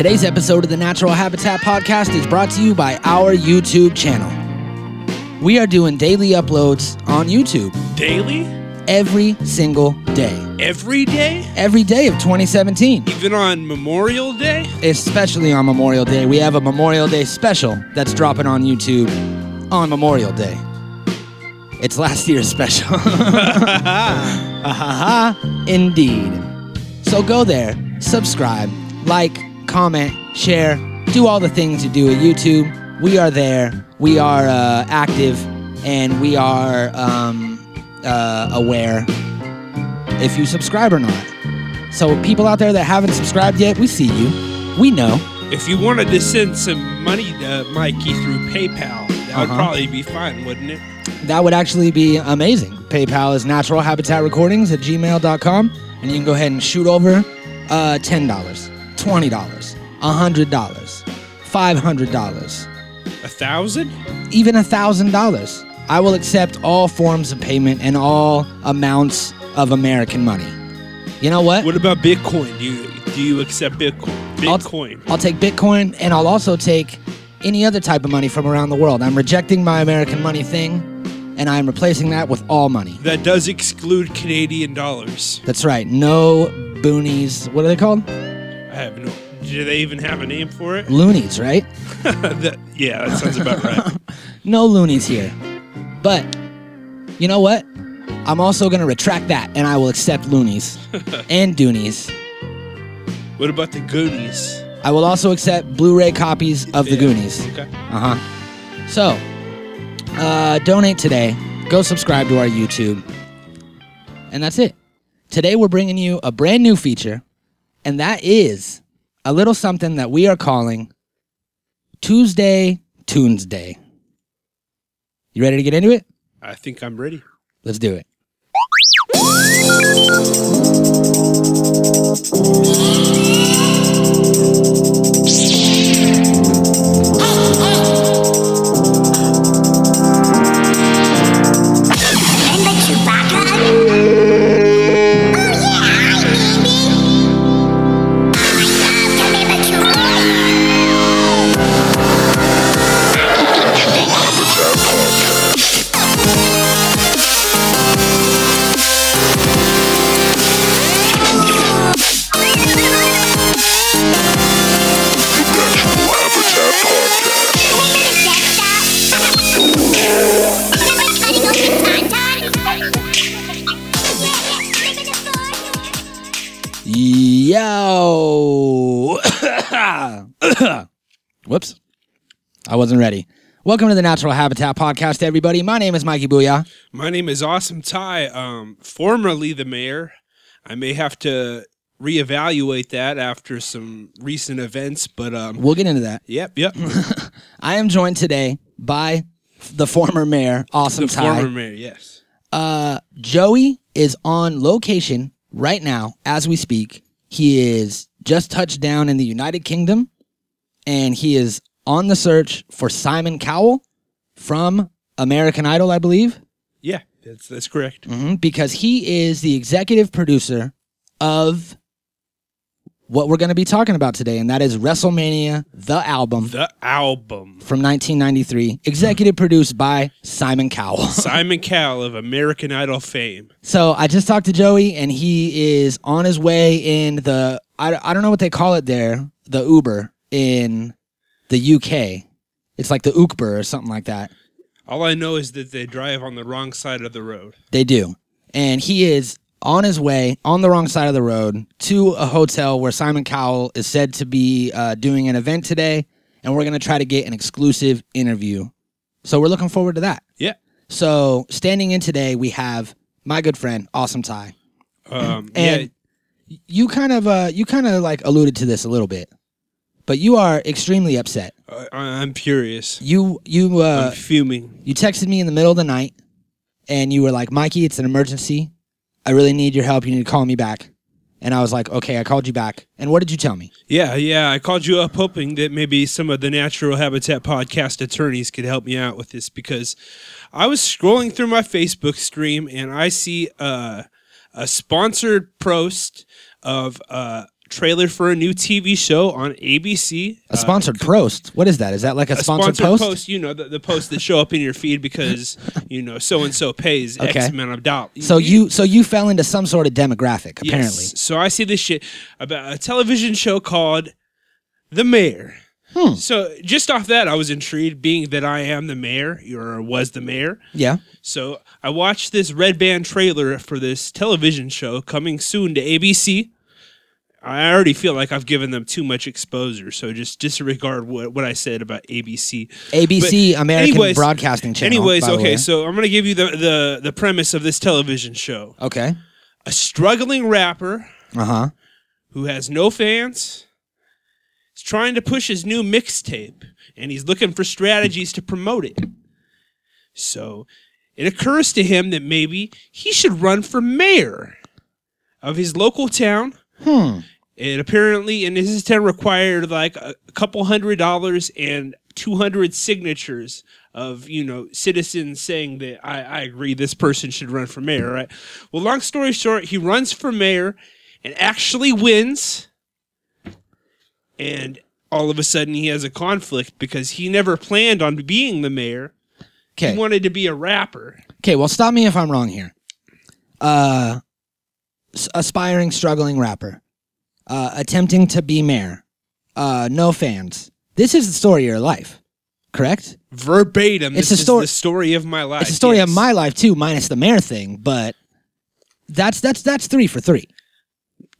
Today's episode of the Natural Habitat Podcast is brought to you by our YouTube channel. We are doing daily uploads on YouTube Daily? every single day. Every day? Every day of 2017, Even on Memorial Day? especially on Memorial Day. We have a Memorial Day special that's dropping on YouTube on Memorial Day. It's last year's special. Ahaha, indeed. So go there, subscribe, like, comment, share, do all the things you do at YouTube. We are there. We are uh, active, and we are um, uh, aware if you subscribe or not. So people out there that haven't subscribed yet, we see you. We know. If you wanted to send some money to Mikey through PayPal, that would Uh-huh. probably be fine, wouldn't it? That would actually be amazing. PayPal is natural habitat recordings at gmail.com, and you can go ahead and shoot over uh, $10, $20, $100, $500, A thousand? even a $1,000. I will accept all forms of payment and all amounts of American money. You know what? What about Bitcoin? Do you do you accept Bitcoin? I'll- Bitcoin. I'll take Bitcoin and I'll also take any other type of money from around the world. I'm rejecting my American money thing and I'm replacing that with all money. that does exclude Canadian dollars. That's right. No boonies. What are they called? I have no. Do they even have a name for it? Loonies, right? that, yeah, that sounds about right. No loonies here. But you know what? I'm also going to retract that and I will accept loonies and doonies. what about the Goonies? I will also accept Blu-ray copies of the Yeah. Goonies. Okay. Uh huh. So, uh, donate today. Go subscribe to our YouTube. And that's it. Today we're bringing you a brand new feature, and that is a little something that we are calling Tuesday Tunes Day. You ready to get into it? I think I'm ready. Let's do it. Yo! Whoops. I wasn't ready. Welcome to the Natural Habitat Podcast, everybody. My name is Mikey Booyah. My name is Awesome Ty. Um, formerly the mayor. I may have to reevaluate that after some recent events, but um, We'll get into that. yep, yep. I am joined today by the former mayor, Awesome the Ty. former mayor, yes. Uh, Joey is on location right now as we speak. He is just touched down in the United Kingdom, and he is on the search for Simon Cowell from American Idol, I believe. Yeah, that's that's correct. hmm because he is the executive producer of what we're going to be talking about today, and that is WrestleMania, the album The album. from 1993, executive produced by Simon Cowell. Simon Cowell of American Idol fame. so I just talked to Joey, and he is on his way in the, I, I don't know what they call it there, the Uber in the UK. It's like the Uber or something like that. All I know is that they drive on the wrong side of the road. They do. And he is on his way on the wrong side of the road to a hotel where Simon Cowell is said to be uh, doing an event today. And we're going to try to get an exclusive interview. So we're looking forward to that. Yeah. So standing in today, we have my good friend, Awesome Ty. Um, And yeah, you kind of, uh, you kind of like alluded to this a little bit, but you are extremely upset. I, I'm furious. You, you, uh, I'm fuming. you texted me in the middle of the night and you were like, Mikey, it's an emergency. I really need your help. You need to call me back. And I was like, okay, I called you back. And what did you tell me? Yeah, yeah. I called you up hoping that maybe some of the Natural Habitat podcast attorneys could help me out with this because I was scrolling through my Facebook stream and I see uh, a sponsored post of uh, trailer for a new TV show on ABC. A sponsored post. What is that? Is that like a, a sponsored, sponsored post? You know, the, the posts that show up in your feed because you know so and so pays Okay. X amount of dollars. So you so you fell into some sort of demographic Yes. apparently. So I see this shit about a television show called The Mayor. Hmm. So just off that, I was intrigued, being that I am the mayor or was the mayor. Yeah. So I watched this red band trailer for this television show coming soon to ABC. I already feel like I've given them too much exposure, so just disregard what, what I said about ABC. ABC But American anyways- Broadcasting Channel. Anyways, okay, so I'm gonna give you the, the the premise of this television show. Okay. A struggling rapper Uh huh. who has no fans is trying to push his new mixtape and he's looking for strategies to promote it. So it occurs to him that maybe he should run for mayor of his local town. Hmm. It apparently in his town required like a couple hundred dollars and 200 signatures of you know citizens saying that I, I agree this person should run for mayor right well long story short he runs for mayor and actually wins and all of a sudden he has a conflict because he never planned on being the mayor Okay. he wanted to be a rapper Okay, well, stop me if I'm wrong here. Uh, aspiring, struggling rapper, uh, attempting to be mayor, uh, no fans. This is the story of your life, correct? verbatim It's this a story- the story of my life It's the story of my life too, minus the mayor thing. But that's that's that's three for three.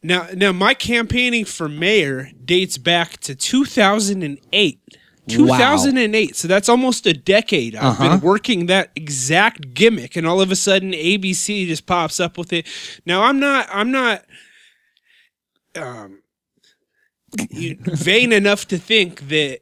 Now, now my campaigning for mayor dates back to 2008. 2008. So that's almost a decade. I've Uh-huh. been working that exact gimmick and all of a sudden ABC just pops up with it. Now, I'm not I'm not um vain enough to think that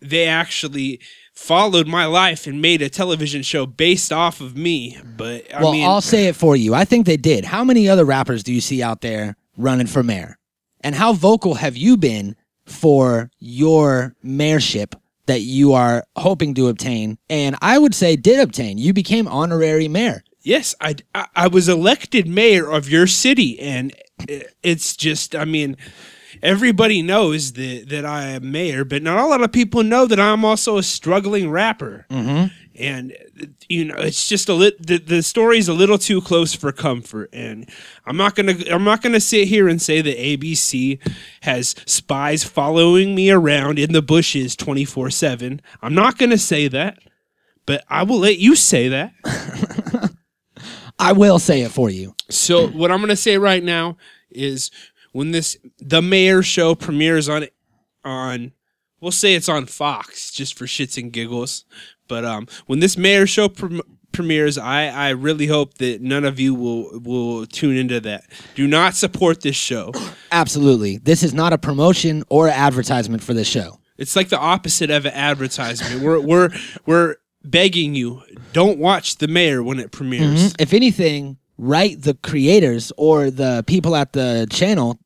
they actually followed my life and made a television show based off of me, but I well, mean I'll say it for you. I think they did. How many other rappers do you see out there running for mayor? And how vocal have you been for your mayorship that you are hoping to obtain? And I would say did obtain. You became honorary mayor. Yes, I, I, I was elected mayor of your city, and it's just, I mean, everybody knows that, that I am mayor, but not a lot of people know that I'm also a struggling rapper. Mm-hmm. And, you know, it's just a lit, the, the story's a little too close for comfort. And I'm not to, I'm not to sit here and say that ABC has spies following me around in the bushes 24 7. I'm not to say that, but I will let you say that. I will say it for you. So what I'm gonna say right now is when this the mayor show premieres on on we'll say it's on Fox just for shits and giggles, but um when this mayor show prem- premieres, I I really hope that none of you will will tune into that. Do not support this show. Absolutely. This is not a promotion or advertisement for this show. It's like the opposite of an advertisement. We're we're we're begging you, don't watch the mayor when it premieres. If anything, write the creators or the people at the channel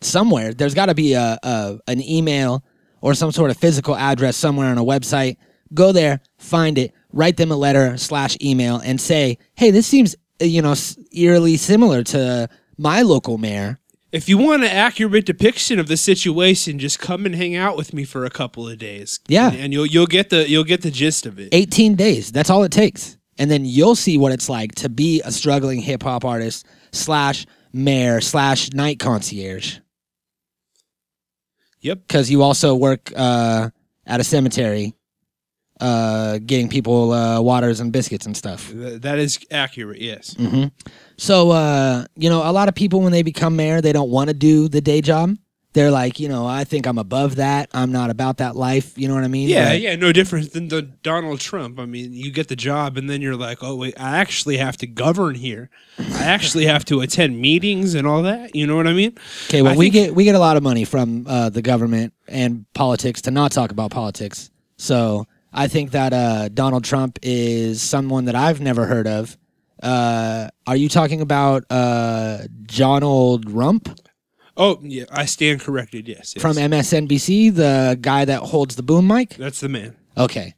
somewhere. There's got to be a, a an email or some sort of physical address somewhere on a website. Go there, find it, write them a letter slash email, and say, "Hey, this seems you know eerily similar to my local mayor." If you want an accurate depiction of the situation, just come and hang out with me for a couple of days. Yeah. and, and you'll you'll get the you'll get the gist of it. 18 days. That's all it takes. And then you'll see what it's like to be a struggling hip hop artist slash mayor slash night concierge. Yep. Because you also work uh, at a cemetery, uh, getting people uh, waters and biscuits and stuff. Th- that is accurate. Yes. hmm So, uh, you know, a lot of people when they become mayor, they don't want to do the day job. They're like, you know, I think I'm above that. I'm not about that life. You know what I mean? Yeah, But- yeah, no different than the Donald Trump. I mean, you get the job, and then you're like, oh wait, I actually have to govern here. I actually have to attend meetings and all that. You know what I mean? Okay, well, I we think- get we get a lot of money from uh, the government and politics to not talk about politics. So I think that uh, Donald Trump is someone that I've never heard of. Uh, are you talking about uh, Donald Rump Oh yeah, I stand corrected. Yes, yes. from MSNBC, the guy that holds the boom mic? that's the man. Okay,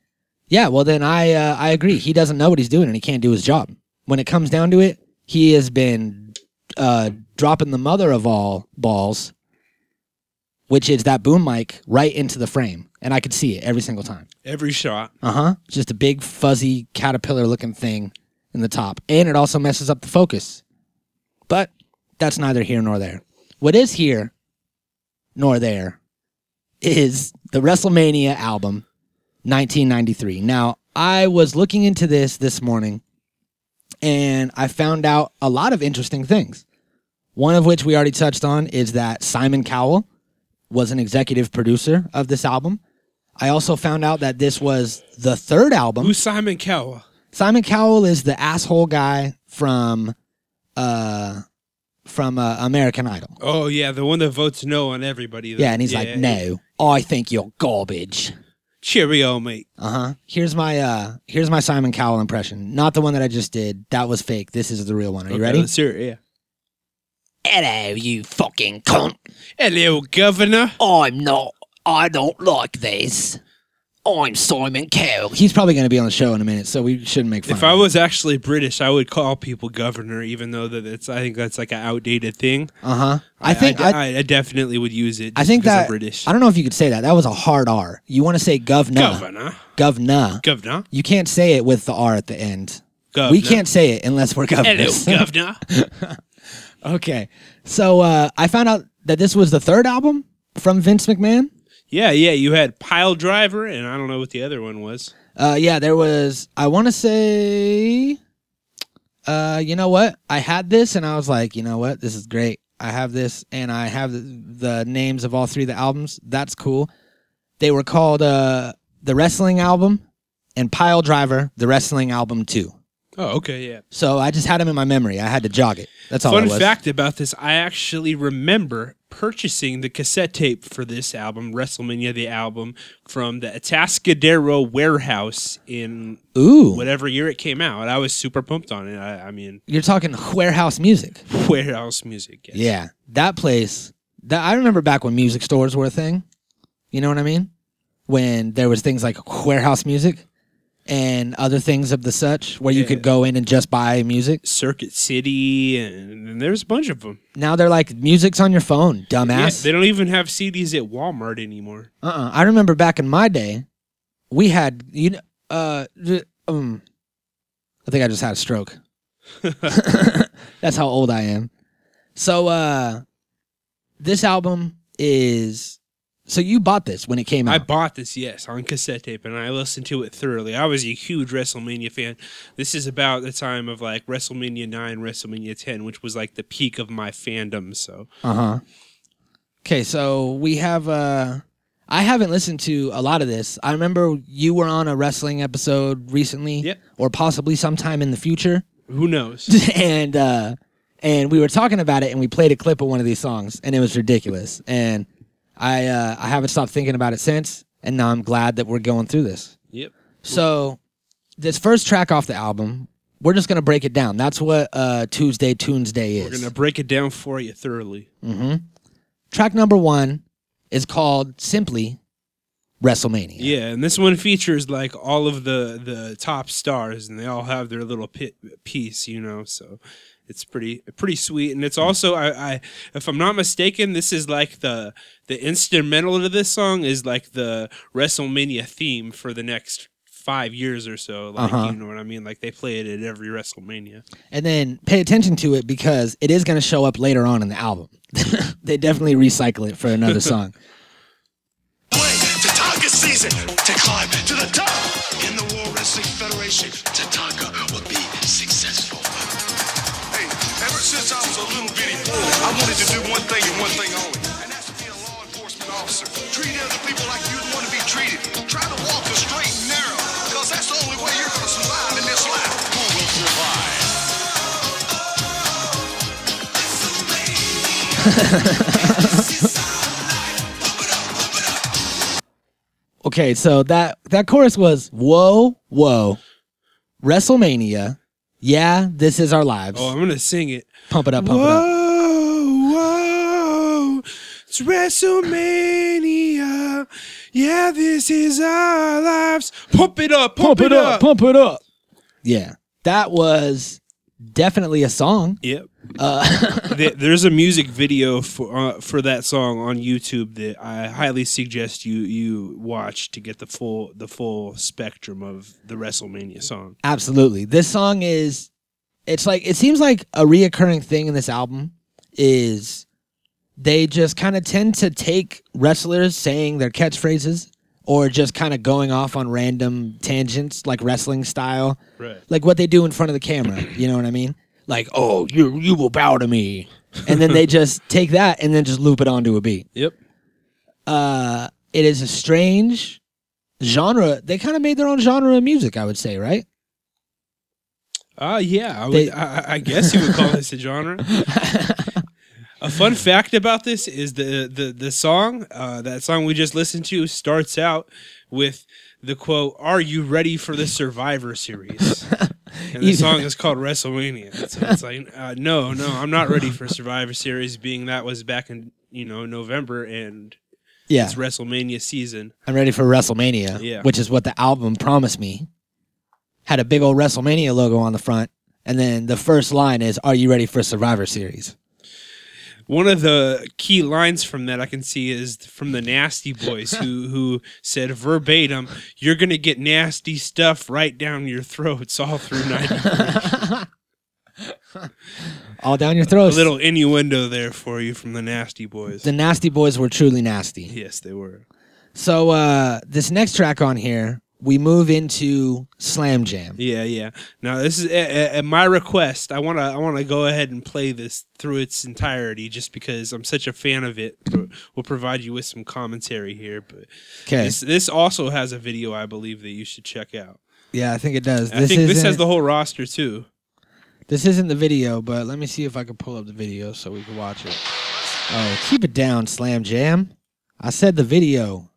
yeah. Well, then I uh, I agree. He doesn't know what he's doing and he can't do his job. When it comes down to it, he has been uh, dropping the mother of all balls which is that boom mic right into the frame, and I could see it every single time. Every shot. Uh huh. Just a big fuzzy caterpillar looking thing in the top, and it also messes up the focus. But that's neither here nor there. What is here nor there is the WrestleMania album 1993. Now, I was looking into this this morning and I found out a lot of interesting things. One of which we already touched on is that Simon Cowell was an executive producer of this album. I also found out that this was the third album. Who's Simon Cowell? Simon Cowell is the asshole guy from uh from uh, American Idol. Oh yeah, the one that votes no on everybody. Yeah, and he's like, "No, I think you're garbage." cheerio, mate. Uh huh. Here's my uh here's my Simon Cowell impression. Not the one that I just did. That was fake. This is the real one. Are you Okay, ready? Let's hear it. Yeah. Hello, you fucking cunt. Hello, Governor. I'm not. I don't like this. I'm Simon Cowell. He's probably going to be on the show in a minute, so we shouldn't make fun. If of I him. was actually British, I would call people governor, even though that it's. I think that's like an outdated thing. uh huh. I think I, I, I definitely would use it. I think because I'm that British. I don't know if you could say that. That was a hard R. You want to say governor, governor, governor. governor, You can't say it with the R at the end. governor. We can't say it unless we're Hello, governor. Okay. So uh, I found out that this was the third album from Vince McMahon. yeah, yeah. You had Pile Driver, and I don't know what the other one was. Uh, yeah, there was. I want to say. Uh, you know what? I had this, and I was like, you know what? This is great. I have this, and I have the, the names of all three of the albums. That's cool. They were called uh the wrestling album and Pile Driver, the wrestling album too. Oh, okay, yeah. So I just had them in my memory. I had to jog it. That's all Fun fact about this: I actually remember purchasing the cassette tape for this album, WrestleMania, the album, from the Atascadero Wherehouse in Ooh, whatever year it came out. I was super pumped on it. I, I mean, you're talking Wherehouse music. Wherehouse music. Yes. Yeah, that place. That I remember back when music stores were a thing. You know what I mean? When there was things like Wherehouse music and other things of the such, where you could go in and just buy music. Circuit City, and, and there's a bunch of them. Now they're like music's on your phone, Yeah, dumbass. they don't even have CDs at Walmart anymore. uh-uh. I remember back in my day, we had you know, uh, um, I think I just had a stroke. That's how old I am. So, uh, this album is. So you bought this when it came out. I bought this, yes, on cassette tape, and I listened to it thoroughly. I was a huge WrestleMania fan. This is about the time of like WrestleMania 9, WrestleMania 10, which was like the peak of my fandom. So, Uh huh. Okay, so we have. uh I haven't listened to a lot of this. I remember you were on a wrestling episode recently, Yep. or possibly sometime in the future, who knows? and uh and we were talking about it, and we played a clip of one of these songs, and it was ridiculous. And I uh I haven't stopped thinking about it since, and now I'm glad that we're going through this. yep. So, this first track off the album, we're just gonna break it down. That's what uh Tuesday Tunes Day is. We're going to break it down for you thoroughly. Mm-hmm. Track number one is called simply WrestleMania. Yeah, and this one features like all of the the top stars, and they all have their little pit piece, you know. So it's pretty pretty sweet, and it's also I, I if I'm not mistaken, this is like the the instrumental to this song is like the WrestleMania theme for the next five years or so. Like Uh-huh. you know what I mean? Like they play it at every WrestleMania. And then pay attention to it because it is going to show up later on in the album. they definitely recycle it for another song. Wait, Tatanka sees it to climb to the top. In the World Wrestling Federation, a little bitty boy, I wanted to do one thing and one thing only. And that's to be a law enforcement officer. Treat other people like you'd want to be treated. Try to walk the straight and narrow, because that's the only way you're going to survive in this life. Who will survive? Okay, so that that chorus was whoa, whoa. WrestleMania. Yeah, this is our lives. Oh, I'm gonna sing it. Pump it up, pump it up. Whoa, whoa, it's WrestleMania. Yeah, this is our lives. Pump it up, pump, Pump it up, pump it up. Yeah. That was definitely a song. Yep. Uh, There's a music video for uh, for that song on YouTube that I highly suggest you you watch to get the full the full spectrum of the WrestleMania song. Absolutely. This song is it's like it seems like a reoccurring thing in this album is they just kind of tend to take wrestlers saying their catchphrases or just kind of going off on random tangents like wrestling style. Right. Like what they do in front of the camera, you know what I mean? Like, "Oh, you you will bow to me." And then they just take that and then just loop it onto a beat. Yep. Uh it is a strange genre. They kind of made their own genre of music, I would say, right? Uh yeah, I, would, They- I, I guess you would call this a genre. a fun fact about this is the the the song, uh, that song we just listened to, starts out with the quote, "Are you ready for the Survivor Series?" And the song is called WrestleMania. So it's like, uh, no, no, I'm not ready for Survivor Series, being that was back in you know November and Yeah. it's WrestleMania season. I'm ready for WrestleMania, Yeah. which is what the album promised me. Had a big old WrestleMania logo on the front, and then the first line is "Are you ready for Survivor Series?" One of the key lines from that I can see is from the Nasty Boys, who who said verbatim, "You're gonna get nasty stuff right down your throats all through '93." All down your throats. A little innuendo there for you from the Nasty Boys. The Nasty Boys were truly nasty. yes, they were. So uh, this next track on here, we move into Slam Jam. Yeah, yeah. Now this is at, at my request. I wanna I wanna go ahead and play this through its entirety, just because I'm such a fan of it. We'll provide you with some commentary here, but Okay. this this also has a video I believe that you should check out. Yeah, I think it does. I think this has the whole roster too. This isn't the video, but let me see if I can pull up the video so we can watch it. Oh, keep it down, Slam Jam. I said the video.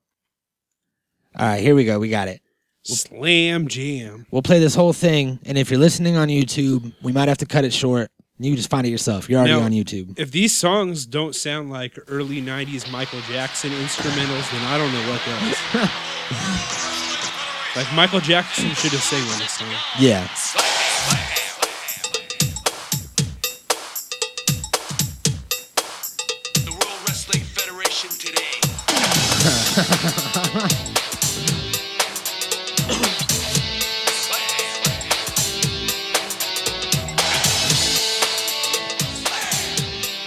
All right, here we go. We got it. Slam jam. We'll play this whole thing, and if you're listening on YouTube, we might have to cut it short. You just find it yourself. You're already Now- on YouTube. If these songs don't sound like early '90s Michael Jackson instrumentals, then I don't know what does. like Michael Jackson should have sang on this song. Yeah. The World Wrestling Federation today.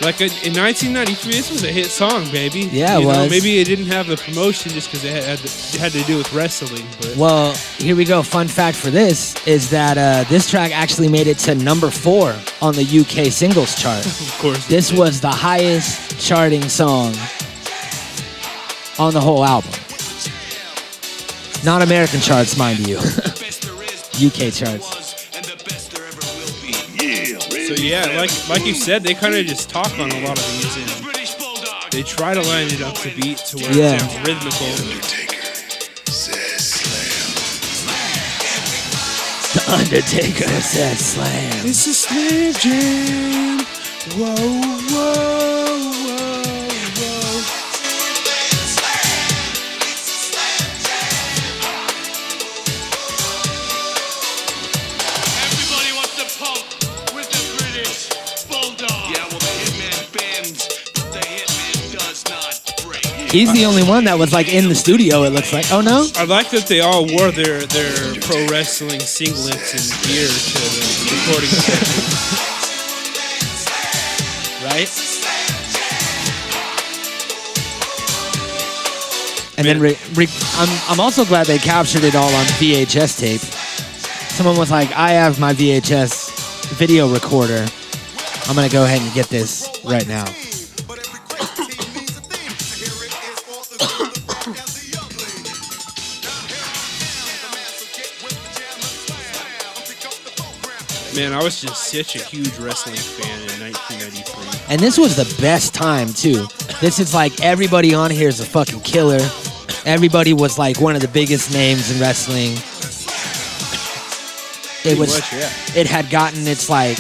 Like in, in 1993, this was a hit song, baby. Yeah, it You know, was. maybe it didn't have the promotion just because it had, it had to do with wrestling, but Well, here we go. Fun fact for this is that uh, this track actually made it to number four on the UK singles chart. of course, This did. was the highest charting song on the whole album. Not American charts, mind you. Best there is, UK charts. So yeah, like like you said, they kind of just talk on a lot of these, and they try to line it up to beat to where Yeah. it sounds rhythmical. Undertaker says slam. The Undertaker said slam. It's a slam jam. Whoa, whoa, whoa, He's the only one that was like in the studio, it looks like. Oh no? I like that they all wore their their pro wrestling singlets and gear to the recording session. right? And then re- re- I'm, I'm also glad they captured it all on VHS tape. Someone was like, I have my VHS video recorder. I'm going to go ahead and get this right now. Man, I was just such a huge wrestling fan in 1993. And this was the best time, too. This is like everybody on here is a fucking killer. Everybody was like one of the biggest names in wrestling. It was. much, yeah. It had gotten its like.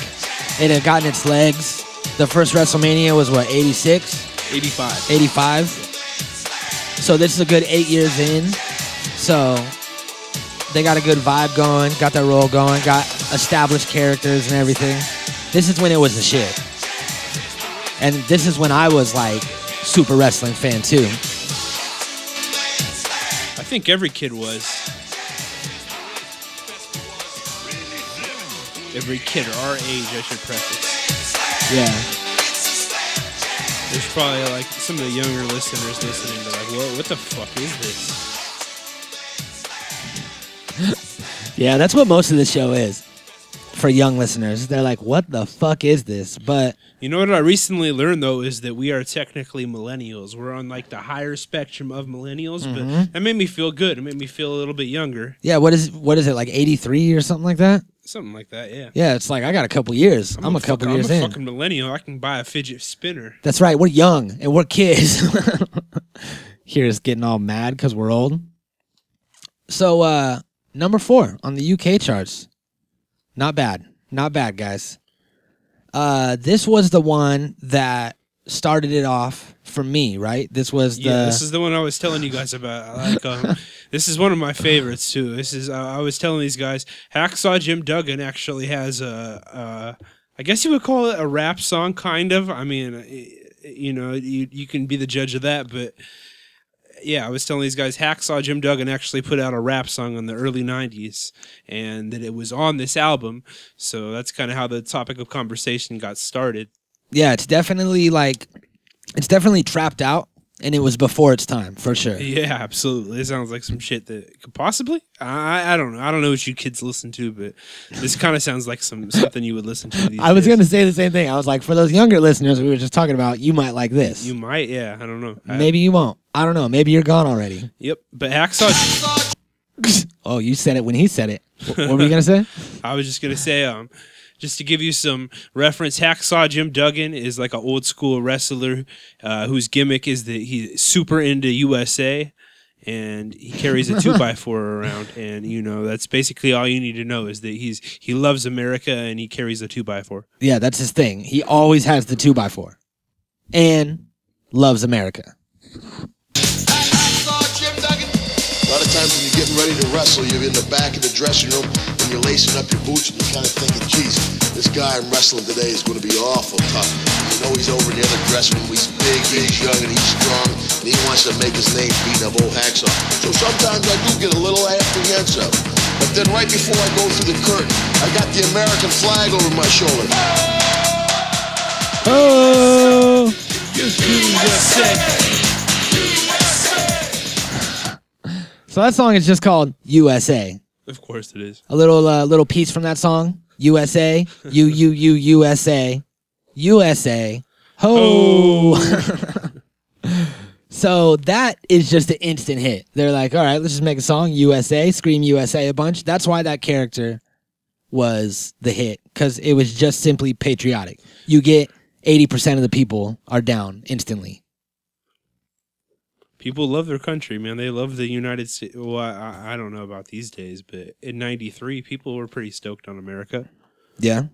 It had gotten its legs. The first WrestleMania was what 86, 85. 85. So this is a good eight years in. So they got a good vibe going, got their role going, got established characters and everything. This is when it was the shit. And this is when I was like super wrestling fan too. I think every kid was. Every kid our age, I should preface. Yeah. There's probably like some of the younger listeners listening to like, what, what the fuck is this? Yeah, that's what most of the show is. For young listeners, they're like, "What the fuck is this?" But You know what I recently learned though is that we are technically millennials. We're on like the higher spectrum of millennials, Mm-hmm. but that made me feel good. It made me feel a little bit younger. yeah, what is what is it like eighty three or something like that? Something like that, yeah. Yeah, it's like I got a couple years. I'm, a, couple fucking, years I'm a in. fucking millennial. I can buy a fidget spinner. That's right. We're young and we're kids. Here's getting all mad because we're old. So, uh, number four on the UK charts. Not bad. Not bad, guys. Uh, this was the one that started it off for me, right? This was the. Yeah, this is the one I was telling you guys about. Like um, this is one of my favorites too. This is uh, I was telling these guys. Hacksaw Jim Duggan actually has a, uh, guess you would call it a rap song, kind of. I mean, you know, you you can be the judge of that, but yeah, I was telling these guys Hacksaw Jim Duggan actually put out a rap song in the early '90s, and that it was on this album. So that's kind of how the topic of conversation got started. yeah, it's definitely like. It's definitely trapped out, and it was before its time, for sure. Yeah, absolutely. It sounds like some shit that could possibly. I I don't know. I don't know what you kids listen to, but this kind of sounds like some something you would listen to. These I was days. to say the same thing. I was like, for those younger listeners we were just talking about, you might like this. You might, yeah. I don't know. I- Maybe you won't. I don't know. Maybe you're gone already. Yep. But hacksaw. Oh, you said it when he said it. Wh- What were you gonna say? I was just gonna say, um, just to give you some reference, Hacksaw Jim Duggan is like an old school wrestler uh, whose gimmick is that he's super into USA. And he carries a two by four around, and you know that's basically all you need to know is that he's he loves America and he carries a two by four. Yeah, that's his thing. He always has the two by four, and loves America. A lot of times when you're getting ready to wrestle, you're in the back of the dressing room and you're lacing up your boots and you're kind of thinking, geez, this guy I'm wrestling today is going to be awful tough. You know he's over in the other dressing room. He's big, he's young, and he's strong, and he wants to make his name beating up old hacksaw. So sometimes I do get a little apprehensive. But then right before I go through the curtain, I got the American flag over my shoulder. Oh, USA! so that song is just called USA. Of course it is. A little uh, little piece from that song. USA, U U U USA, USA. Ho. so that is just an instant hit. They're like, all right, let's just make a song, USA, scream USA a bunch. That's why that character was the hit because it was just simply patriotic. You get 80% of the people are down instantly. People love their country, man. They love the United States. Well, I, I don't know about these days, but in '93, people were pretty stoked on America. Yeah.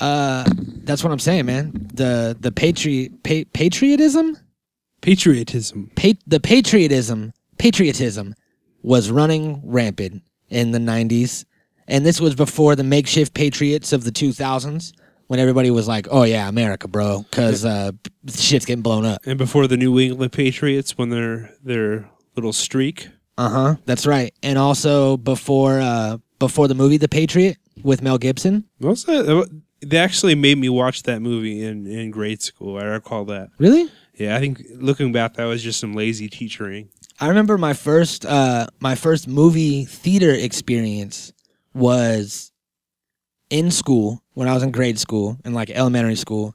Uh, that's what I'm saying, man. The the patriot pa- patriotism, Patriotism. pa- the patriotism, patriotism was running rampant in the 90s, and this was before the makeshift patriots of the 2000s, when everybody was like, "Oh yeah, America, bro," because uh, shit's getting blown up. And before the New England Patriots, when their their little streak. Uh huh. That's right. And also before uh before the movie The Patriot with Mel Gibson. Most of, they actually made me watch that movie in in grade school. I recall that. Really? Yeah, I think looking back, that was just some lazy teachering. I remember my first uh my first movie theater experience was in school when I was in grade school in like elementary school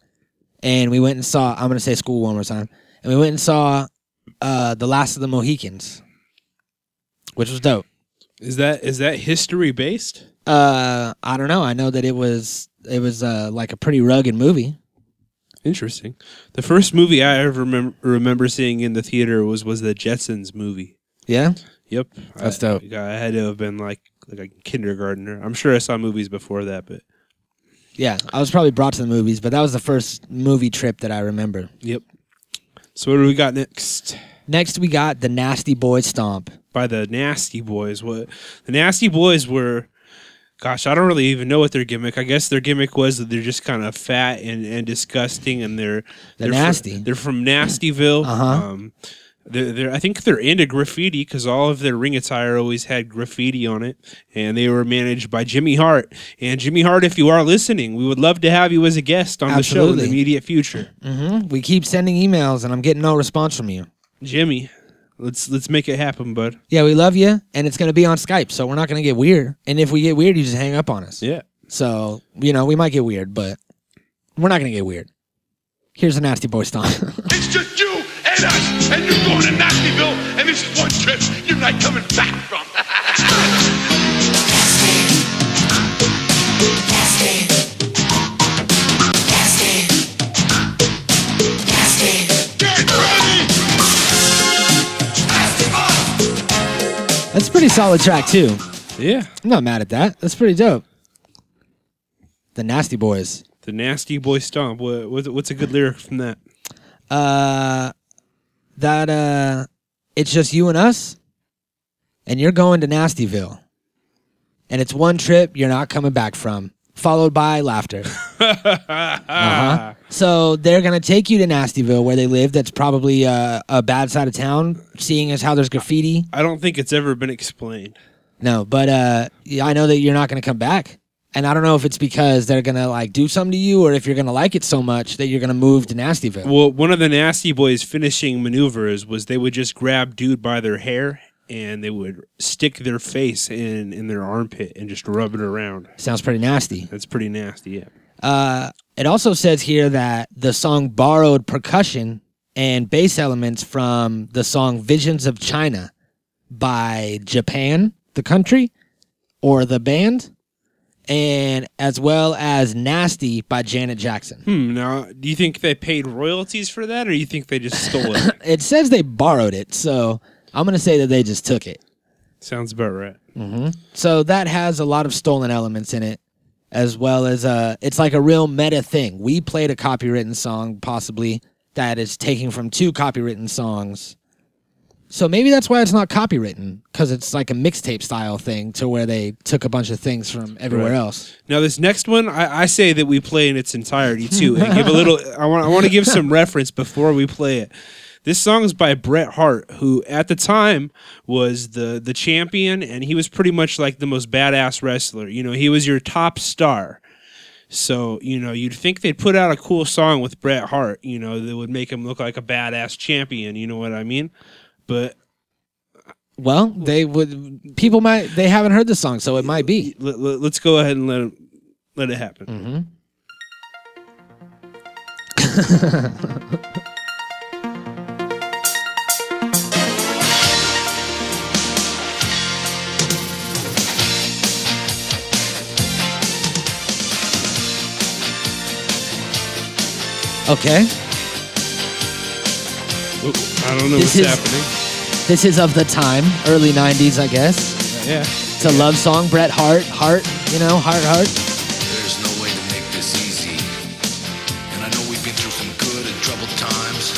and we went and saw I'm going to say school one more time and we went and saw uh The Last of the Mohicans which was dope. Is that is that history based? Uh I don't know. I know that it was it was uh like a pretty rugged movie. Interesting. The first movie I ever remem- remember seeing in the theater was was the Jetsons movie. Yeah? Yep, That's I, dope. I had to have been like like a kindergartner. I'm sure I saw movies before that, but Yeah, I was probably brought to the movies, but that was the first movie trip that I remember. yep. So what do we got next? Next, we got the Nasty Boys Stomp. by the Nasty Boys. What the Nasty Boys were. Gosh, I don't really even know what their gimmick. I guess their gimmick was that they're just kind of fat and, and disgusting, and they're They're fr- nasty. they're from Nastyville. Uh-huh. Um, they're, they're, I think they're into graffiti because all of their ring attire always had graffiti on it, and they were managed by Jimmy Hart. And Jimmy Hart, if you are listening, we would love to have you as a guest on the show in the immediate future. hmm We keep sending emails, and I'm getting no response from you. Jimmy, let's let's make it happen, bud. Yeah, we love you, and it's going to be on Skype, so we're not going to get weird. And if we get weird, you just hang up on us. Yeah. So you know we might get weird, but we're not going to get weird. Here's a nasty boy stomp. It's just you and us, and you're going to Nastyville, and this is one trip you're not coming back from. Get! That's a pretty solid track too. Yeah. I'm not mad at that. That's pretty dope. The Nasty Boys. The Nasty Boy Stomp. What, what, what's a good lyric from that? Uh, that uh, it's just you and us, and you're going to Nastyville, and it's one trip you're not coming back from, followed by laughter. uh-huh. So they're gonna take you to Nastyville, where they live. That's probably uh, a bad side of town, seeing as how there's graffiti. I don't think it's ever been explained. No, but uh, I know that you're not gonna come back. And I don't know if it's because they're gonna like do something to you, or if you're gonna like it so much that you're gonna move to Nastyville. Well, one of the Nasty Boys' finishing maneuvers was they would just grab dude by their hair and they would stick their face in in their armpit and just rub it around. Sounds pretty nasty. That's pretty nasty. Yeah. Uh, it also says here that the song borrowed percussion and bass elements from the song Visions of China by Japan, the country, or the band, and as well as Nasty by Janet Jackson. Hmm. Now, do you think they paid royalties for that, or do you think they just stole it? It says they borrowed it, so I'm going to say that they just took it. Sounds about right. So that has a lot of stolen elements in it, as well as uh, it's like a real meta thing. We played a copywritten song, possibly that is taking from two copywritten songs. So maybe that's why it's not copywritten, because it's like a mixtape style thing, to where they took a bunch of things from everywhere Right. else. Now, this next one, I, I say that we play in its entirety too, and give a little. I want. I want to give some reference before we play it. This song is by Bret Hart, who at the time was the the champion, and he was pretty much like the most badass wrestler. You know, he was your top star. So you know, you'd think they'd put out a cool song with Bret Hart. You know, that would make him look like a badass champion. You know what I mean? But Well, they would. People might. They haven't heard the song, so it might be. let, let, let's go ahead and let him, let it happen. Mm-hmm. Okay. Ooh, I don't know This what's is- happening. This is of the time, early '90s, I guess. Yeah. It's a love song. Bret Hart, Hart, you know, Hart, Hart. There's no way to make this easy. And I know we've been through some good and troubled times.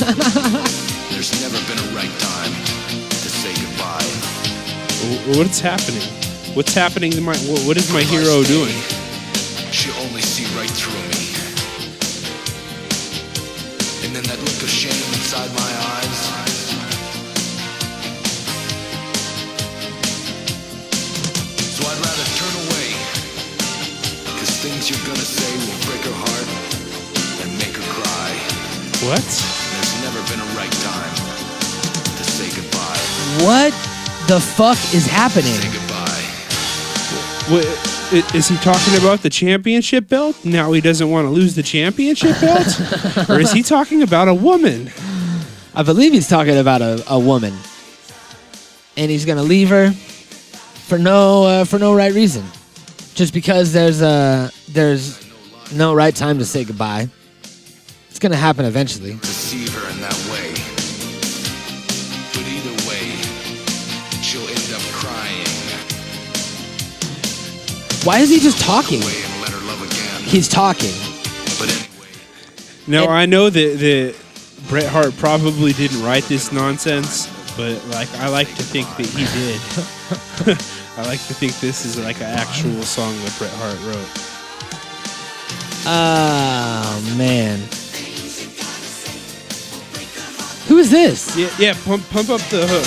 There's never been a right time to say goodbye. W- What's happening? What's happening to my? wh- What is my hero doing? She'll only inside my eyes. So I'd rather turn away. Cause things you're gonna say will break her heart and make her cry. What? There's never been a right time to say goodbye. What the fuck is happening? Say goodbye. What? i- Is he talking about the championship belt? Now he doesn't want to lose the championship belt, or is he talking about a woman? I believe he's talking about a, a woman, and he's gonna leave her for no uh, for no right reason, just because there's uh there's no right time to say goodbye. It's gonna happen eventually. Deceive her in that way. But either way, she'll end up crying. Why is he just talking? Let her love again. He's talking. But anyway, Now And- I know that that Bret Hart probably didn't write this nonsense, but like I like to think that he did. I like to think this is like an actual song that Bret Hart wrote. Oh man. Who is this? Yeah, yeah. Pump, pump up the hook.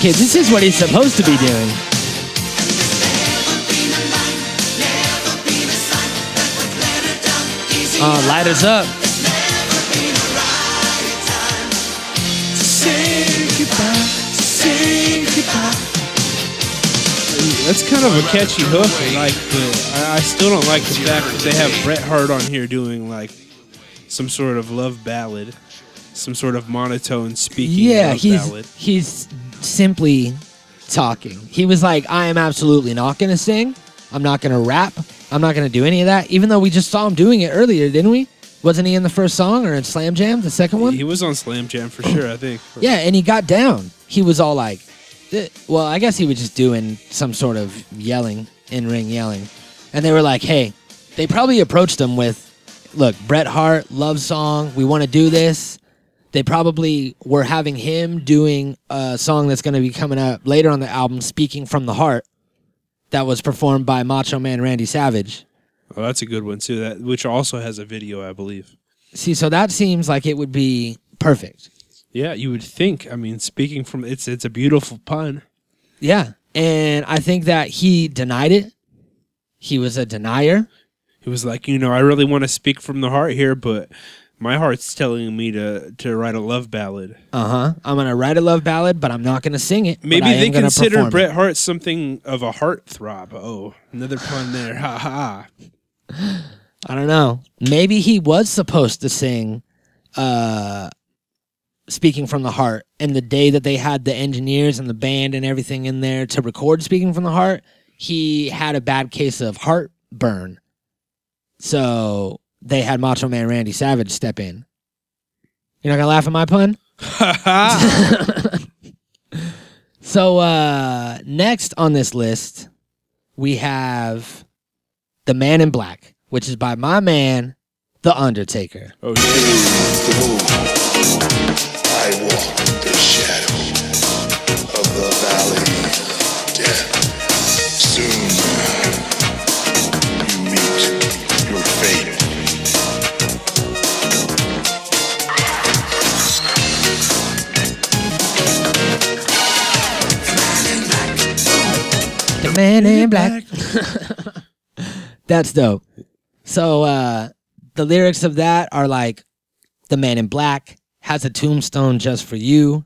Okay, this is what he's supposed to be doing. Uh, light us up. That's kind of a catchy hook. I Like, I, I still don't like the fact that they have Bret Hart on here doing like some sort of love ballad, some sort of monotone speaking Yeah, love he's ballad. he's simply talking. He was like, "I am absolutely not going to sing. I'm not going to rap. I'm not going to do any of that." Even though we just saw him doing it earlier, didn't we? Wasn't he in the first song or in Slam Jam, the second one? He was on Slam Jam for sure. I think. Yeah, and he got down. He was all like, th- well, I guess he was just doing some sort of yelling, in ring yelling. And they were like, hey, they probably approached him with, look, Bret Hart, love song, we want to do this. They probably were having him doing a song that's going to be coming up later on the album, Speaking from the Heart, that was performed by Macho Man Randy Savage. Oh, that's a good one too. That which also has a video, I believe. See, so that seems like it would be perfect. Yeah, you would think. I mean, speaking from it's it's a beautiful pun. Yeah. And I think that he denied it. He was a denier. He was like, you know, I really want to speak from the heart here, but my heart's telling me to to write a love ballad. Uh huh. I'm gonna write a love ballad, but I'm not gonna sing it. Maybe they consider. Bret Hart something of a heartthrob. Oh, another pun there. Ha ha. I don't know. Maybe he was supposed to sing, uh, "Speaking from the Heart," and the day that they had the engineers and the band and everything in there to record "Speaking from the Heart," he had a bad case of heartburn, so they had Macho Man Randy Savage step in. You're not gonna laugh at my pun. Ha ha. So uh next on this list, we have The Man in Black, which is by my man, The Undertaker. Oh yeah. I walk the shadow of the valley Man in Black. That's dope. So uh the lyrics of that are like The Man in Black has a tombstone just for you,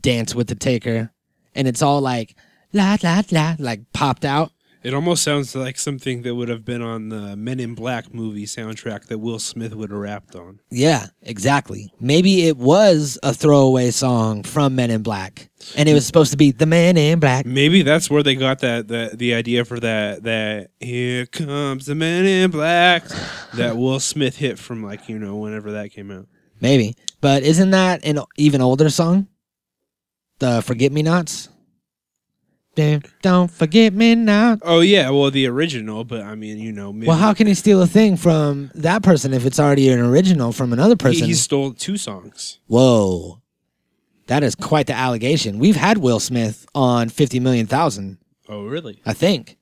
dance with the taker. And it's all like la la la like popped out. It almost sounds like something that would have been on the Men in Black movie soundtrack that Will Smith would have rapped on. Yeah, exactly. Maybe it was a throwaway song from Men in Black. And it was supposed to be The Man in Black. Maybe that's where they got that, that the idea for that that here comes the Man in Black that Will Smith hit from like you know whenever that came out. Maybe. But isn't that an even older song? The Forget Me Nots? Don't forget me now. Oh yeah, well the original, but I mean you know Well, how can he steal a thing from that person if it's already an original from another person? he stole two songs. Whoa. That is quite the allegation. We've had Will Smith on 50 million thousand, Oh really? I think.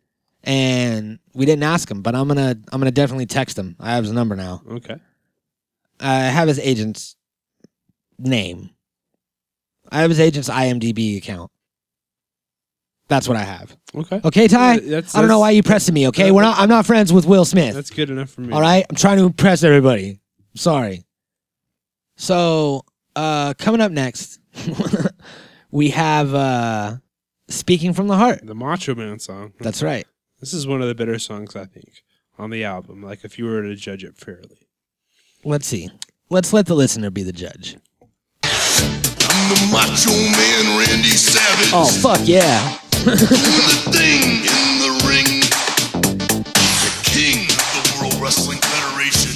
And we didn't ask him, but I'm gonna I'm gonna definitely text him. I have his number now. Okay. I have his agent's name. I have his agent's IMDb account. That's what I have. Okay. Okay, Ty. Yeah, that's- I don't know why you're pressing me. Okay, we're not. I'm not friends with Will Smith. That's good enough for me. All right, I'm trying to impress everybody. Sorry. So, uh, coming up next, we have uh, "Speaking from the Heart." The Macho Man song. That's right. This is one of the better songs I think on the album. Like if you were to judge it fairly. Let's see. Let's let the listener be the judge. I'm the macho man, Randy Savage. Oh fuck yeah! Doing the thing in the ring. The king of the World Wrestling Federation.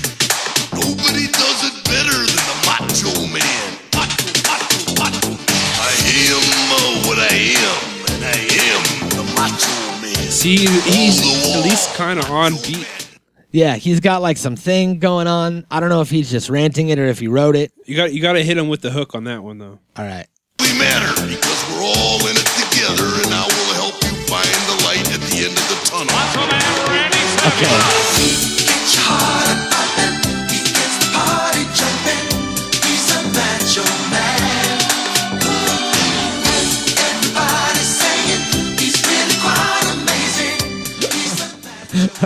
Nobody does it better than the Macho Man. Macho, macho, macho. I am uh, what I am, and I am the Macho Man. See, he's On at least kind of on beat. Yeah, he's got like some thing going on. I don't know if he's just ranting it or if he wrote it. You got you got to hit him with the hook on that one though. All right. We matter because we're all in it together, and I Okay.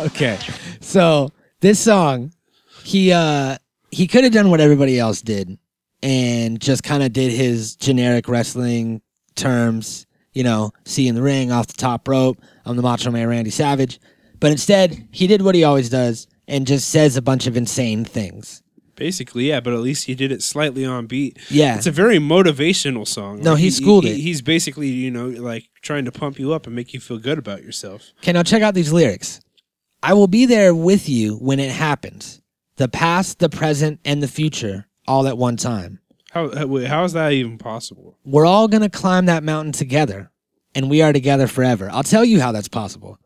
okay. So this song, he uh he could have done what everybody else did and just kind of did his generic wrestling terms, you know, see in the ring, off the top rope, I'm the Macho Man Randy Savage. But instead, he did what he always does and just says a bunch of insane things. Basically, yeah, but at least he did it slightly on beat. Yeah. It's a very motivational song. No, he schooled it. He's basically, you know, like trying to pump you up and make you feel good about yourself. Okay, now check out these lyrics. I will be there with you when it happens. The past, the present, and the future all at one time. How how, is that even possible? We're all going to climb that mountain together, and we are together forever. I'll tell you how that's possible.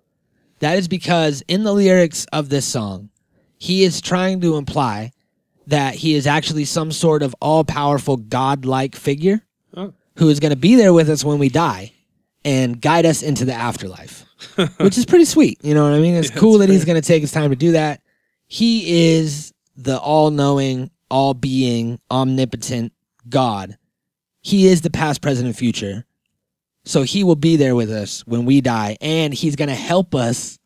That is because in the lyrics of this song, he is trying to imply that he is actually some sort of all powerful godlike figure Oh. who is going to be there with us when we die and guide us into the afterlife, which is pretty sweet. You know what I mean? It's Yeah, cool that he's going to take his time to do that. He is the all knowing, all being, omnipotent God. He is the past, present, and future. So he will be there with us when we die, and he's going to help us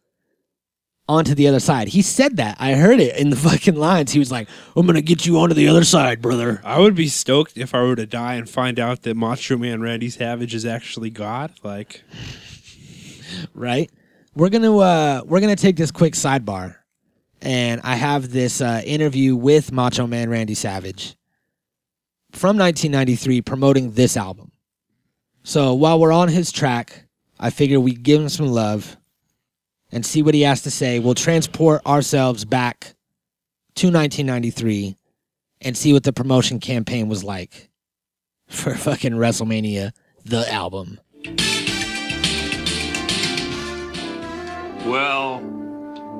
onto the other side. He said that. I heard it in the fucking lines. He was like, I'm going to get you onto the other side, brother. I would be stoked if I were to die and find out that Macho Man Randy Savage is actually God. Like, right? We're gonna uh, we're gonna take this quick sidebar, and I have this uh, interview with Macho Man Randy Savage from 1993 promoting this album. So while we're on his track, I figure we give him some love and see what he has to say. We'll transport ourselves back to 1993 and see what the promotion campaign was like for fucking WrestleMania, the album. Well,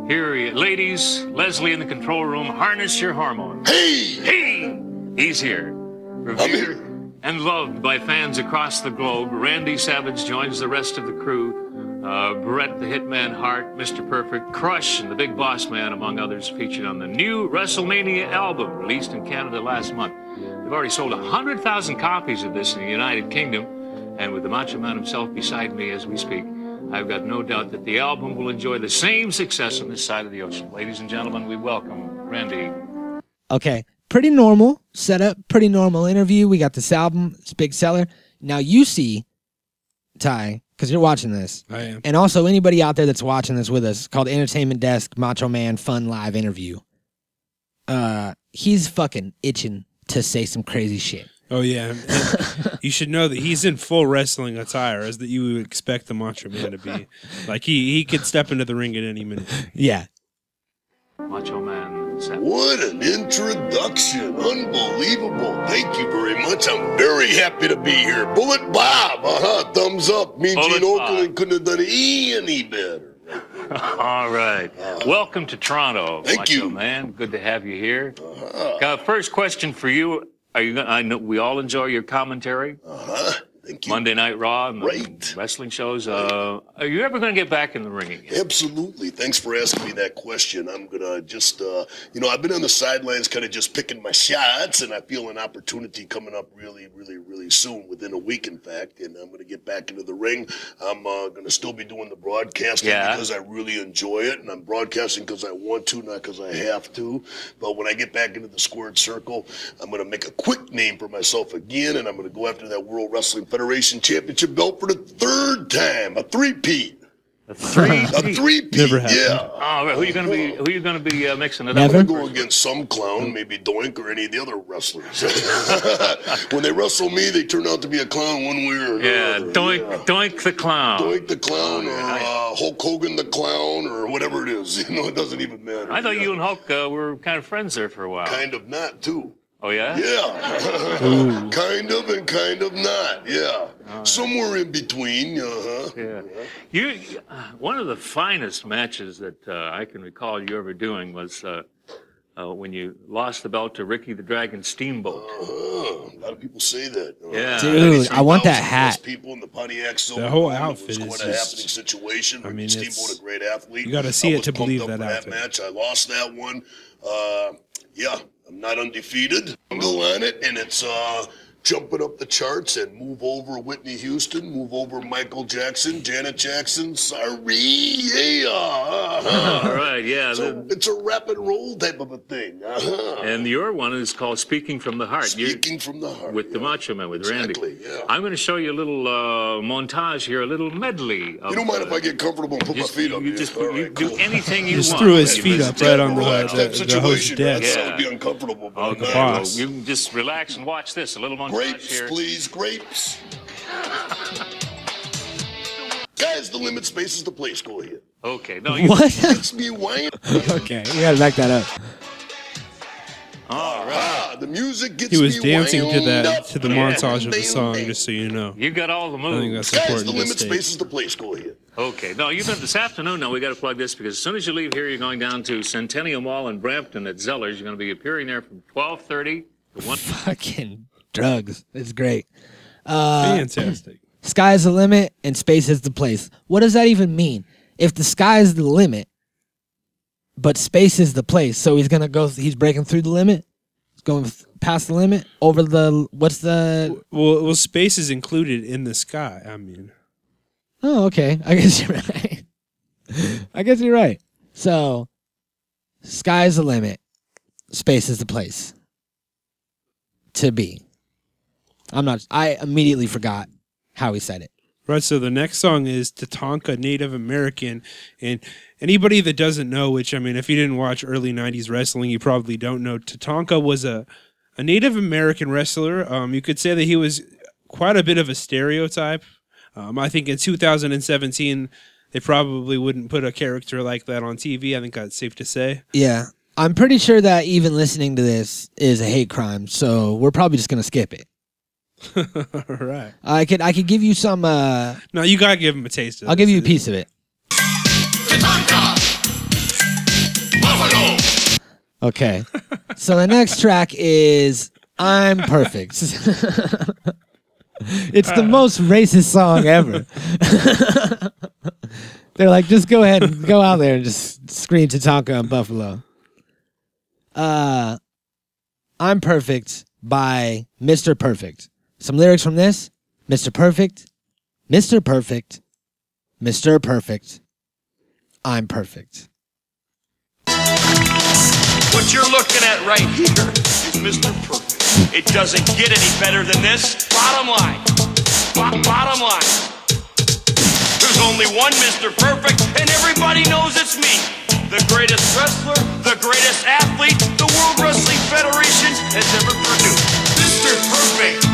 here he Ladies, Leslie in the control room, harness your hormones. Hey! Hey! He's here. Revered and loved by fans across the globe, Randy Savage joins the rest of the crew. Uh, Bret the Hitman Hart, Mr. Perfect, Crush, and the Big Boss Man, among others, featured on the new WrestleMania album released in Canada last month. They've already sold 100,000 copies of this in the United Kingdom, and with the Macho Man himself beside me as we speak, I've got no doubt that the album will enjoy the same success on this side of the ocean. Ladies and gentlemen, we welcome Randy. Okay, pretty normal setup, pretty normal interview. We got this album, it's a big seller. Now you see, Ty, because you're watching this, I am. and also anybody out there that's watching this with us, it's called Entertainment Desk Macho Man Fun Live Interview. Uh, he's fucking itching to say some crazy shit. Oh yeah, And you should know that he's in full wrestling attire, as that you would expect the Macho Man to be. Like he he could step into the ring at any minute. Yeah. Macho Man Savage. What an introduction. Unbelievable. Thank you very much. I'm very happy to be here. Bullet Bob. Uh-huh. Thumbs up. Mean Gene. Okerlund couldn't have done any better. All right. Welcome to Toronto, Thank Macho you. Man. Good to have you here. Uh, first question for you. Are you? gonna- I know we all enjoy your commentary. Uh-huh. Thank you. Monday Night Raw and the Right. wrestling shows. Uh, are you ever going to get back in the ring again? Absolutely. Thanks for asking me that question. I'm gonna just, uh, you know, I've been on the sidelines, kind of just picking my shots, and I feel an opportunity coming up really, really, really soon, within a week, in fact. And I'm gonna get back into the ring. I'm uh, gonna still be doing the broadcasting Yeah. because I really enjoy it, and I'm broadcasting because I want to, not because I have to. But when I get back into the squared circle, I'm gonna make a quick name for myself again, and I'm gonna go after that World Wrestling Federation Championship belt for the third time, a three-peat. A three. A three-peat, Never happened. yeah. Oh, right. who you going to be? Who you going to be uh, mixing it Never? up? I'm gonna go against some clown, maybe Doink or any of the other wrestlers. when they wrestle me, they turn out to be a clown one way or Yeah, another. Doink, Yeah. Doink the clown. Doink the clown, or uh, Hulk Hogan the clown, or whatever it is. You know, it doesn't even matter. I thought Yeah. you and Hulk uh, were kind of friends there for a while. kind of not too. Oh yeah. Yeah. kind of and kind of not. Yeah. Somewhere in between. Uh huh. Yeah. You, uh, one of the finest matches that uh, I can recall you ever doing was uh, uh, when you lost the belt to Ricky the Dragon Steamboat. Uh, a lot of people say that. Uh, Yeah. Dude, I want that hat. plus People in the Pontiac Silver The whole outfit was is quite a just- happening situation. I mean, Ricky it's- Steamboat, a great athlete. you gotta see I it to believe that for outfit. match. I lost that one. Uh, yeah, I'm not undefeated. Go on it, and it's uh, jumping up the charts and move over Whitney Houston, move over Michael Jackson, Janet Jackson. Sorry, yeah. uh-huh. All right. Yeah. So the- it's a rap and roll type of a thing. Uh-huh. and your one is called "Speaking from the Heart." You- Speaking from the heart. with the. Macho Man, with Randy. Exactly, yeah. I'm going to show you a little uh, montage here, a little medley. Of, You don't mind if uh, I get comfortable and put just, my feet up? You yeah? just All you right, do anything you Just want. Just threw his feet up right on the, Relax, the, that the host's situation, desk. man. Yeah. That would be uncomfortable. But Okay, well, boss. you can just relax and watch this. A little montage Grapes, here. please, grapes. Guys, the limit space is the play school here. Okay, no, you, What? It's me whine. okay, you gotta back that up. all right. Ah, the music gets He was me dancing to wound that up. to the Yeah. montage of the song, just so you know. You got all the I think moves. that's Guys, important the to limit state. space is the play school here. Okay, no, you've been this afternoon. Now we got to plug this because as soon as you leave here, you're going down to Centennial Mall in Brampton at Zeller's. You're going to be appearing there from 12:30 to 1. Fucking drugs. It's great. Uh, Fantastic. Sky's the limit and space is the place. What does that even mean? If the sky is the limit, but space is the place, so he's gonna go. He's breaking through the limit. He's going past the limit over the. What's the? Well, well, space is included in the sky. I mean, Oh, okay. I guess you're right. I guess you're right. So, sky is the limit. Space is the place to be. I'm not. I immediately forgot how he said it. right. So the next song is Tatanka Native American, and anybody that doesn't know, which I mean, if you didn't watch early '90s wrestling, you probably don't know. Tatanka was a a Native American wrestler. Um, you could say that he was quite a bit of a stereotype. Um, I think in 2017, they probably wouldn't put a character like that on TV. I think that's safe to say. Yeah. I'm pretty sure that even listening to this is a hate crime, so we're probably just gonna skip it. All right. I could I could give you some uh No, you gotta give him a taste. Of I'll give you a piece of it. Okay. so the next track is I'm Perfect. it's the most racist song ever. They're like, just go ahead and go out there and just scream Tatanka and Buffalo. Uh I'm Perfect by Mr. Perfect. Some lyrics from this. Mr. Perfect. Mr. Perfect. Mr. Perfect. I'm perfect. What you're looking at right here is Mr. Perfect. It doesn't get any better than this. Bottom line. Bo- bottom line. There's only one Mr. Perfect, and everybody knows it's me. The greatest wrestler, the greatest athlete, the World Wrestling Federation has ever produced. Mr. Perfect.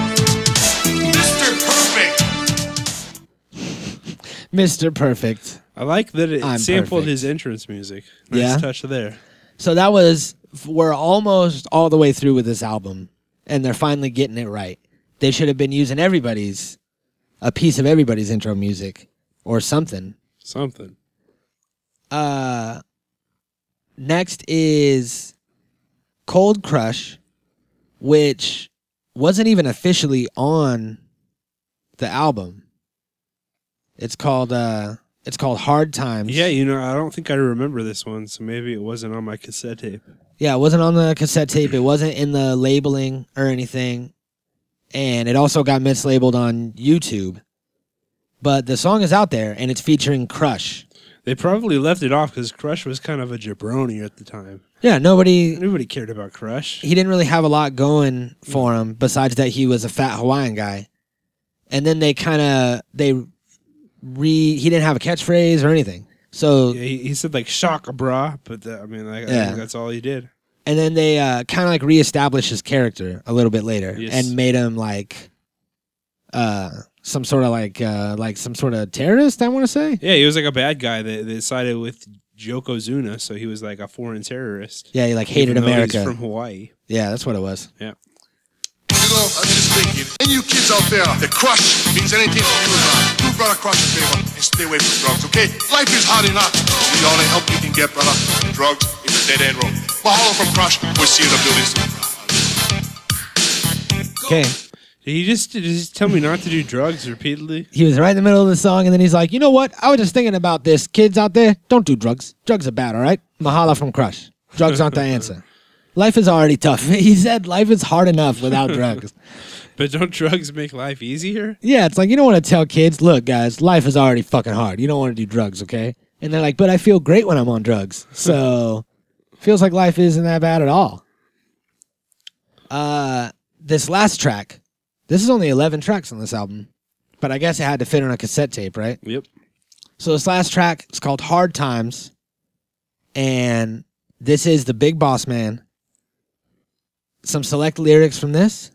Mr. Perfect. Mr. Perfect. I like that it I'm sampled perfect. his entrance music. Nice Yeah? touch there. So that was we're almost all the way through with this album, and they're finally getting it right. They should have been using everybody's a piece of everybody's intro music or something. Something. Uh, next is Cold Crush, which wasn't even officially on the album. It's called uh, it's called Hard Times. Yeah, you know, I don't think I remember this one, so maybe it wasn't on my cassette tape. Yeah, it wasn't on the cassette tape. It wasn't in the labeling or anything. And it also got mislabeled on YouTube. But the song is out there and it's featuring Crush. They probably left it off because Crush was kind of a jabroni at the time. Yeah, nobody Nobody cared about Crush. he didn't really have a lot going for him besides that he was a fat Hawaiian guy. And then they kind of they re he didn't have a catchphrase or anything. So Yeah, he, he said like "shaka bra," but that, I mean, like, I Yeah. think that's all he did. and then they uh, kind of like reestablished his character a little bit later Yes. and made him like uh some sort of like uh like some sort of terrorist i want to say Yeah, he was like a bad guy that, that sided with Yokozuna, so he was like a foreign terrorist. Yeah, he like hated even though he's America. from Hawaii. yeah, that's what it was. Yeah. You know, I'm just thinking, and you kids out there, the crush means anything to you or not. Do brother crush a favor and stay away from drugs, okay? Life is hard enough. The only help you can get, brother, drugs is a dead end road. Mahalo from Crush. We'll see you in the building soon. Okay. Did he just did he just tell me not to do drugs repeatedly? He was right in the middle of the song, and then he's like, "You know what? I was just thinking about this. Kids out there, don't do drugs. Drugs are bad. All right. Mahalo from Crush. Drugs aren't the answer. Life is already tough. He said life is hard enough without drugs. But don't drugs make life easier? Yeah, it's like you don't want to tell kids, look, guys, life is already fucking hard. You don't want to do drugs, okay? And they're like, but I feel great when I'm on drugs. So feels like life isn't that bad at all. Uh this last track, this is only 11 tracks on this album, but I guess it had to fit on a cassette tape, right? Yep. So this last track is called Hard Times. And this is the Big Boss Man. Some select lyrics from this.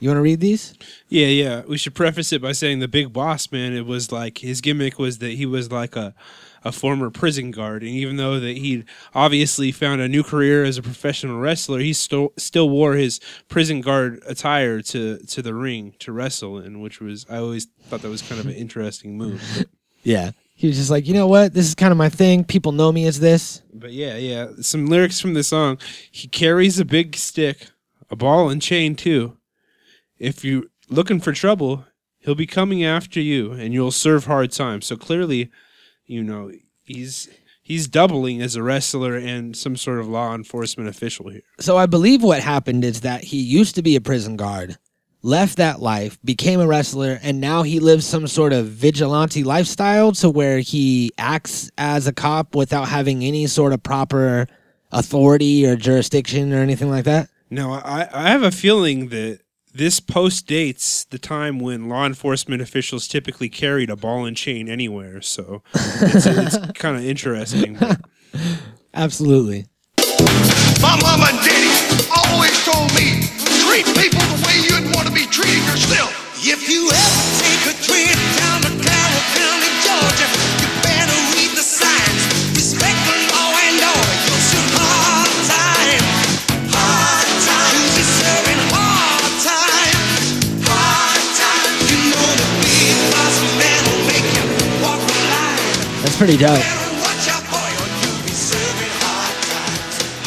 You want to read these? Yeah, yeah. We should preface it by saying the big boss man. It was like his gimmick was that he was like a a former prison guard, and even though that he'd obviously found a new career as a professional wrestler, he still still wore his prison guard attire to to the ring to wrestle in, which was I always thought that was kind of an interesting move. Yeah. He was just like, you know what? This is kind of my thing. People know me as this. But yeah, yeah. Some lyrics from the song. He carries a big stick, a ball and chain too. If you're looking for trouble, he'll be coming after you and you'll serve hard time. So clearly, you know, he's he's doubling as a wrestler and some sort of law enforcement official here. So I believe what happened is that he used to be a prison guard, left that life, became a wrestler, and now he lives some sort of vigilante lifestyle to where he acts as a cop without having any sort of proper authority or jurisdiction or anything like that. No, I, I have a feeling that this post dates the time when law enforcement officials typically carried a ball and chain anywhere. So it's, it's kind of interesting. But Absolutely. My mama and daddy always told me, treat people the way you'd want to be treated yourself. If you ever take a trip be dope.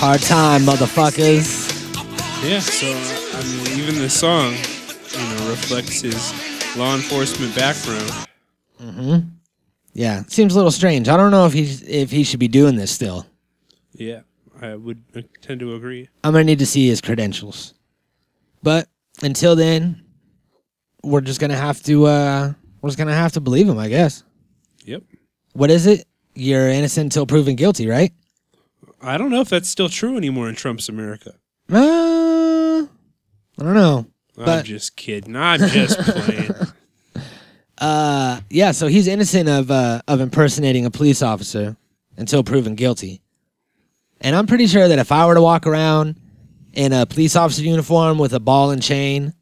hard time. Motherfuckers. Yeah, so I mean, even the song, you know, reflects his law enforcement background. Mm-hmm. Yeah, seems a little strange. I don't know if he's if he should be doing this still. Yeah, I would tend to agree. I'm gonna need to see his credentials. But until then, we're just gonna have to uh we're just gonna have to believe him, I guess. What is it? You're innocent until proven guilty, right? I don't know if that's still true anymore in Trump's America. Uh, I don't know. I'm But- just kidding. I'm just playing. Uh, yeah. So he's innocent of uh, of impersonating a police officer until proven guilty. And I'm pretty sure that if I were to walk around in a police officer uniform with a ball and chain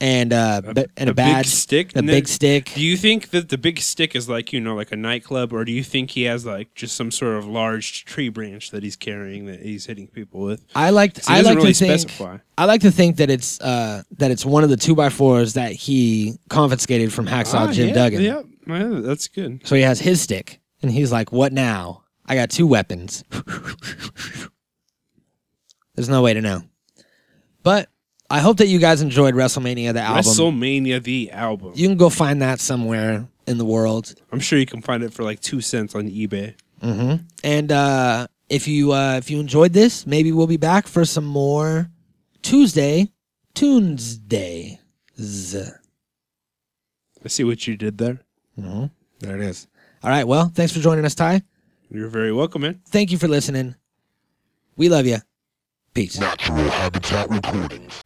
and uh ba- and a, big badge, stick, a and big then- stick, Do you think that the big stick is like you know like a nightclub, or do you think he has like just some sort of large tree branch that he's carrying that he's hitting people with? I like I like really to think specify. I like to think that it's uh that it's one of the two by fours that he confiscated from Hacksaw Ah, Jim yeah, Duggan. Yeah, yeah, that's good. So he has his stick, and he's like, "What now? I got two weapons." There's no way to know, but I hope that you guys enjoyed WrestleMania the album. WrestleMania the album. You can go find that somewhere in the world. I'm sure you can find it for like two cents on eBay. And uh, if you uh, if you enjoyed this, maybe we'll be back for some more Tuesday Tuesday. I see what you did there. There it is. All right. Well, thanks for joining us, Ty. You're very welcome, man. Thank you for listening. We love you. Peace. Natural Habitat Recordings.